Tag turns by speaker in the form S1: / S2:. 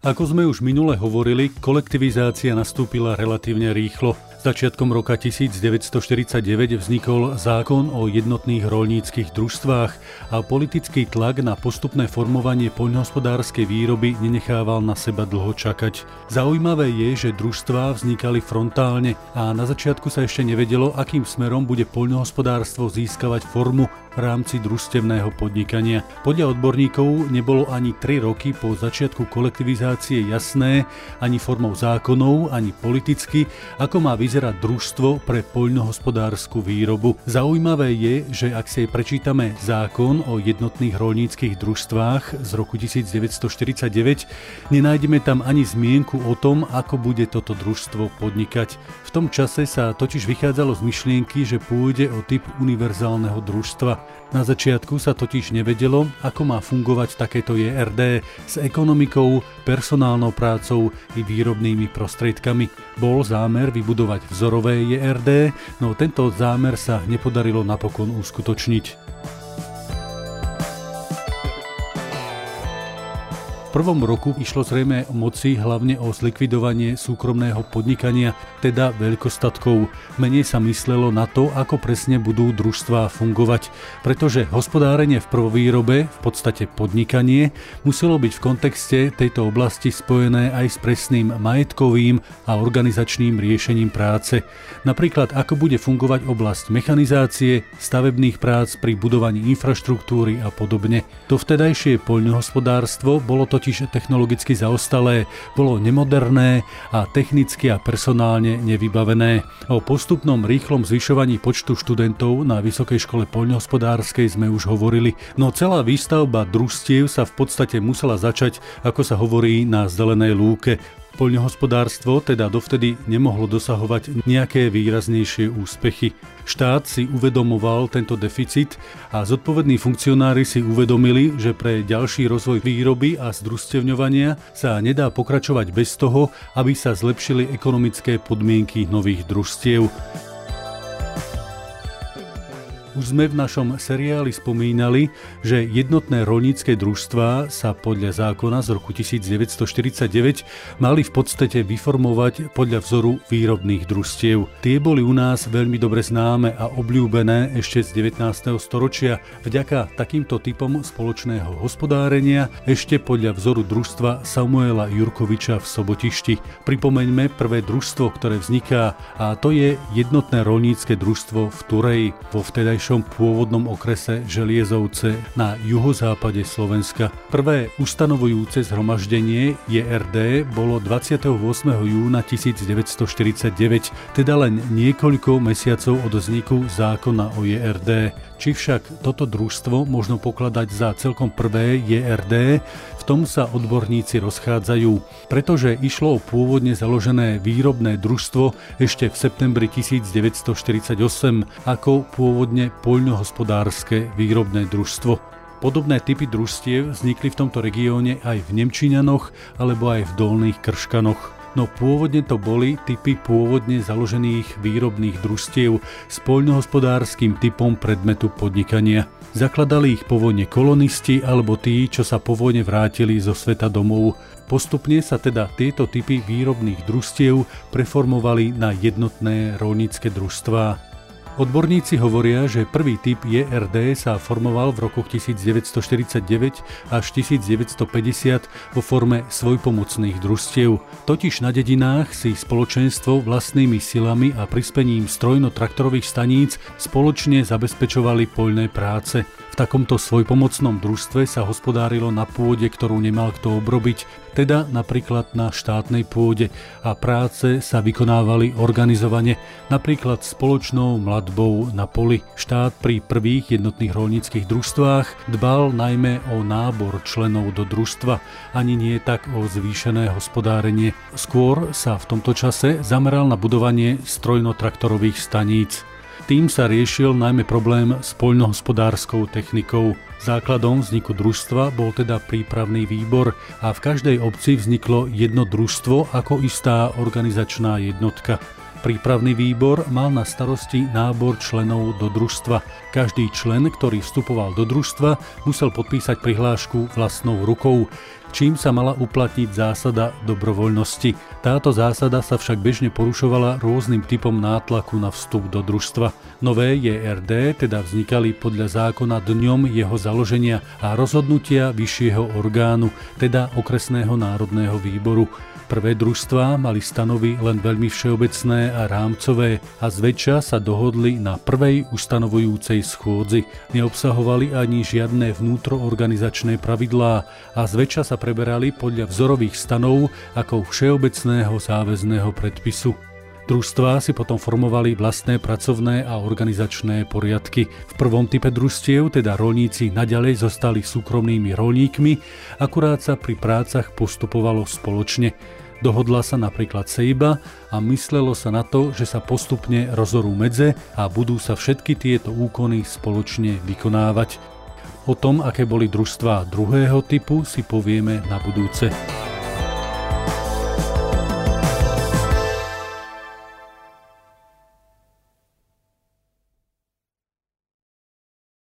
S1: Ako sme už minule hovorili, kolektivizácia nastúpila relatívne rýchlo. Začiatkom roka 1949 vznikol zákon o jednotných rolníckých družstvách a politický tlak na postupné formovanie poľnohospodárskej výroby nenechával na seba dlho čakať. Zaujímavé je, že družstvá vznikali frontálne a na začiatku sa ešte nevedelo, akým smerom bude poľnohospodárstvo získavať formu v rámci družstevného podnikania. Podľa odborníkov nebolo ani 3 roky po začiatku kolektivizácie jasné ani formou zákonov, ani politicky, ako má vyzerať vyzerá družstvo pre poľnohospodárskú výrobu. Zaujímavé je, že ak si prečítame zákon o jednotných rolníckých družstvách z roku 1949, nenájdeme tam ani zmienku o tom, ako bude toto družstvo podnikať. V tom čase sa totiž vychádzalo z myšlienky, že pôjde o typ univerzálneho družstva. Na začiatku sa totiž nevedelo, ako má fungovať takéto JRD s ekonomikou, personálnou prácou i výrobnými prostriedkami. Bol zámer vybudovať vzorové JRD, no tento zámer sa nepodarilo napokon uskutočniť. Prvom roku išlo zrejme moci hlavne o zlikvidovanie súkromného podnikania, teda veľkostatkov. Menej sa myslelo na to, ako presne budú družstvá fungovať, pretože hospodárenie v prvovýrobe, v podstate podnikanie, muselo byť v kontexte tejto oblasti spojené aj s presným majetkovým a organizačným riešením práce. Napríklad, ako bude fungovať oblasť mechanizácie, stavebných prác pri budovaní infraštruktúry a podobne. To vtedajšie poľnohospodárstvo bolo to totiž technologicky zaostalé, bolo nemoderné a technicky a personálne nevybavené. O postupnom rýchlom zvyšovaní počtu študentov na Vysokej škole poľnohospodárskej sme už hovorili, no celá výstavba družstiev sa v podstate musela začať, ako sa hovorí, na zelenej lúke. Poľnohospodárstvo teda dovtedy nemohlo dosahovať nejaké výraznejšie úspechy. Štát si uvedomoval tento deficit a zodpovední funkcionári si uvedomili, že pre ďalší rozvoj výroby a združstevňovania sa nedá pokračovať bez toho, aby sa zlepšili ekonomické podmienky nových družstiev. Už sme v našom seriáli spomínali, že jednotné rolnícke družstvá sa podľa zákona z roku 1949 mali v podstate vyformovať podľa vzoru výrobných družstiev. Tie boli u nás veľmi dobre známe a obľúbené ešte z 19. storočia vďaka takýmto typom spoločného hospodárenia ešte podľa vzoru družstva Samuela Jurkoviča v Sobotišti. Pripomeňme prvé družstvo, ktoré vzniká a to je jednotné rolnícke družstvo v Tureji vo vtedaj vtedajšom pôvodnom okrese Želiezovce na juhozápade Slovenska. Prvé ustanovujúce zhromaždenie JRD bolo 28. júna 1949, teda len niekoľko mesiacov od vzniku zákona o JRD. Či však toto družstvo možno pokladať za celkom prvé JRD, v tom sa odborníci rozchádzajú, pretože išlo o pôvodne založené výrobné družstvo ešte v septembri 1948 ako pôvodne poľnohospodárske výrobné družstvo. Podobné typy družstiev vznikli v tomto regióne aj v Nemčíňanoch alebo aj v Dolných Krškanoch no pôvodne to boli typy pôvodne založených výrobných družstiev s poľnohospodárským typom predmetu podnikania. Zakladali ich po vojne kolonisti alebo tí, čo sa po vojne vrátili zo sveta domov. Postupne sa teda tieto typy výrobných družstiev preformovali na jednotné rolnícke družstvá. Odborníci hovoria, že prvý typ JRD sa formoval v rokoch 1949 až 1950 vo forme svojpomocných družstiev. Totiž na dedinách si spoločenstvo vlastnými silami a prispením strojno-traktorových staníc spoločne zabezpečovali poľné práce. Takomto svojpomocnom družstve sa hospodárilo na pôde, ktorú nemal kto obrobiť, teda napríklad na štátnej pôde a práce sa vykonávali organizovane, napríklad spoločnou mladbou na poli. Štát pri prvých jednotných rolníckých družstvách dbal najmä o nábor členov do družstva, ani nie tak o zvýšené hospodárenie. Skôr sa v tomto čase zameral na budovanie strojno-traktorových staníc. Tým sa riešil najmä problém s poľnohospodárskou technikou. Základom vzniku družstva bol teda prípravný výbor a v každej obci vzniklo jedno družstvo ako istá organizačná jednotka. Prípravný výbor mal na starosti nábor členov do družstva. Každý člen, ktorý vstupoval do družstva, musel podpísať prihlášku vlastnou rukou. Čím sa mala uplatniť zásada dobrovoľnosti. Táto zásada sa však bežne porušovala rôznym typom nátlaku na vstup do družstva. Nové JRD teda vznikali podľa zákona dňom jeho založenia a rozhodnutia vyššieho orgánu, teda Okresného národného výboru. Prvé družstvá mali stanovy len veľmi všeobecné a rámcové a zväčša sa dohodli na prvej ustanovujúcej schôdzi. Neobsahovali ani žiadne vnútroorganizačné pravidlá a zväčša sa preberali podľa vzorových stanov ako všeobecného záväzného predpisu. Družstvá si potom formovali vlastné pracovné a organizačné poriadky. V prvom type družstiev teda rolníci naďalej zostali súkromnými rolníkmi, akurát sa pri prácach postupovalo spoločne. Dohodla sa napríklad sejba a myslelo sa na to, že sa postupne rozorú medze a budú sa všetky tieto úkony spoločne vykonávať. O tom, aké boli družstvá druhého typu, si povieme na budúce.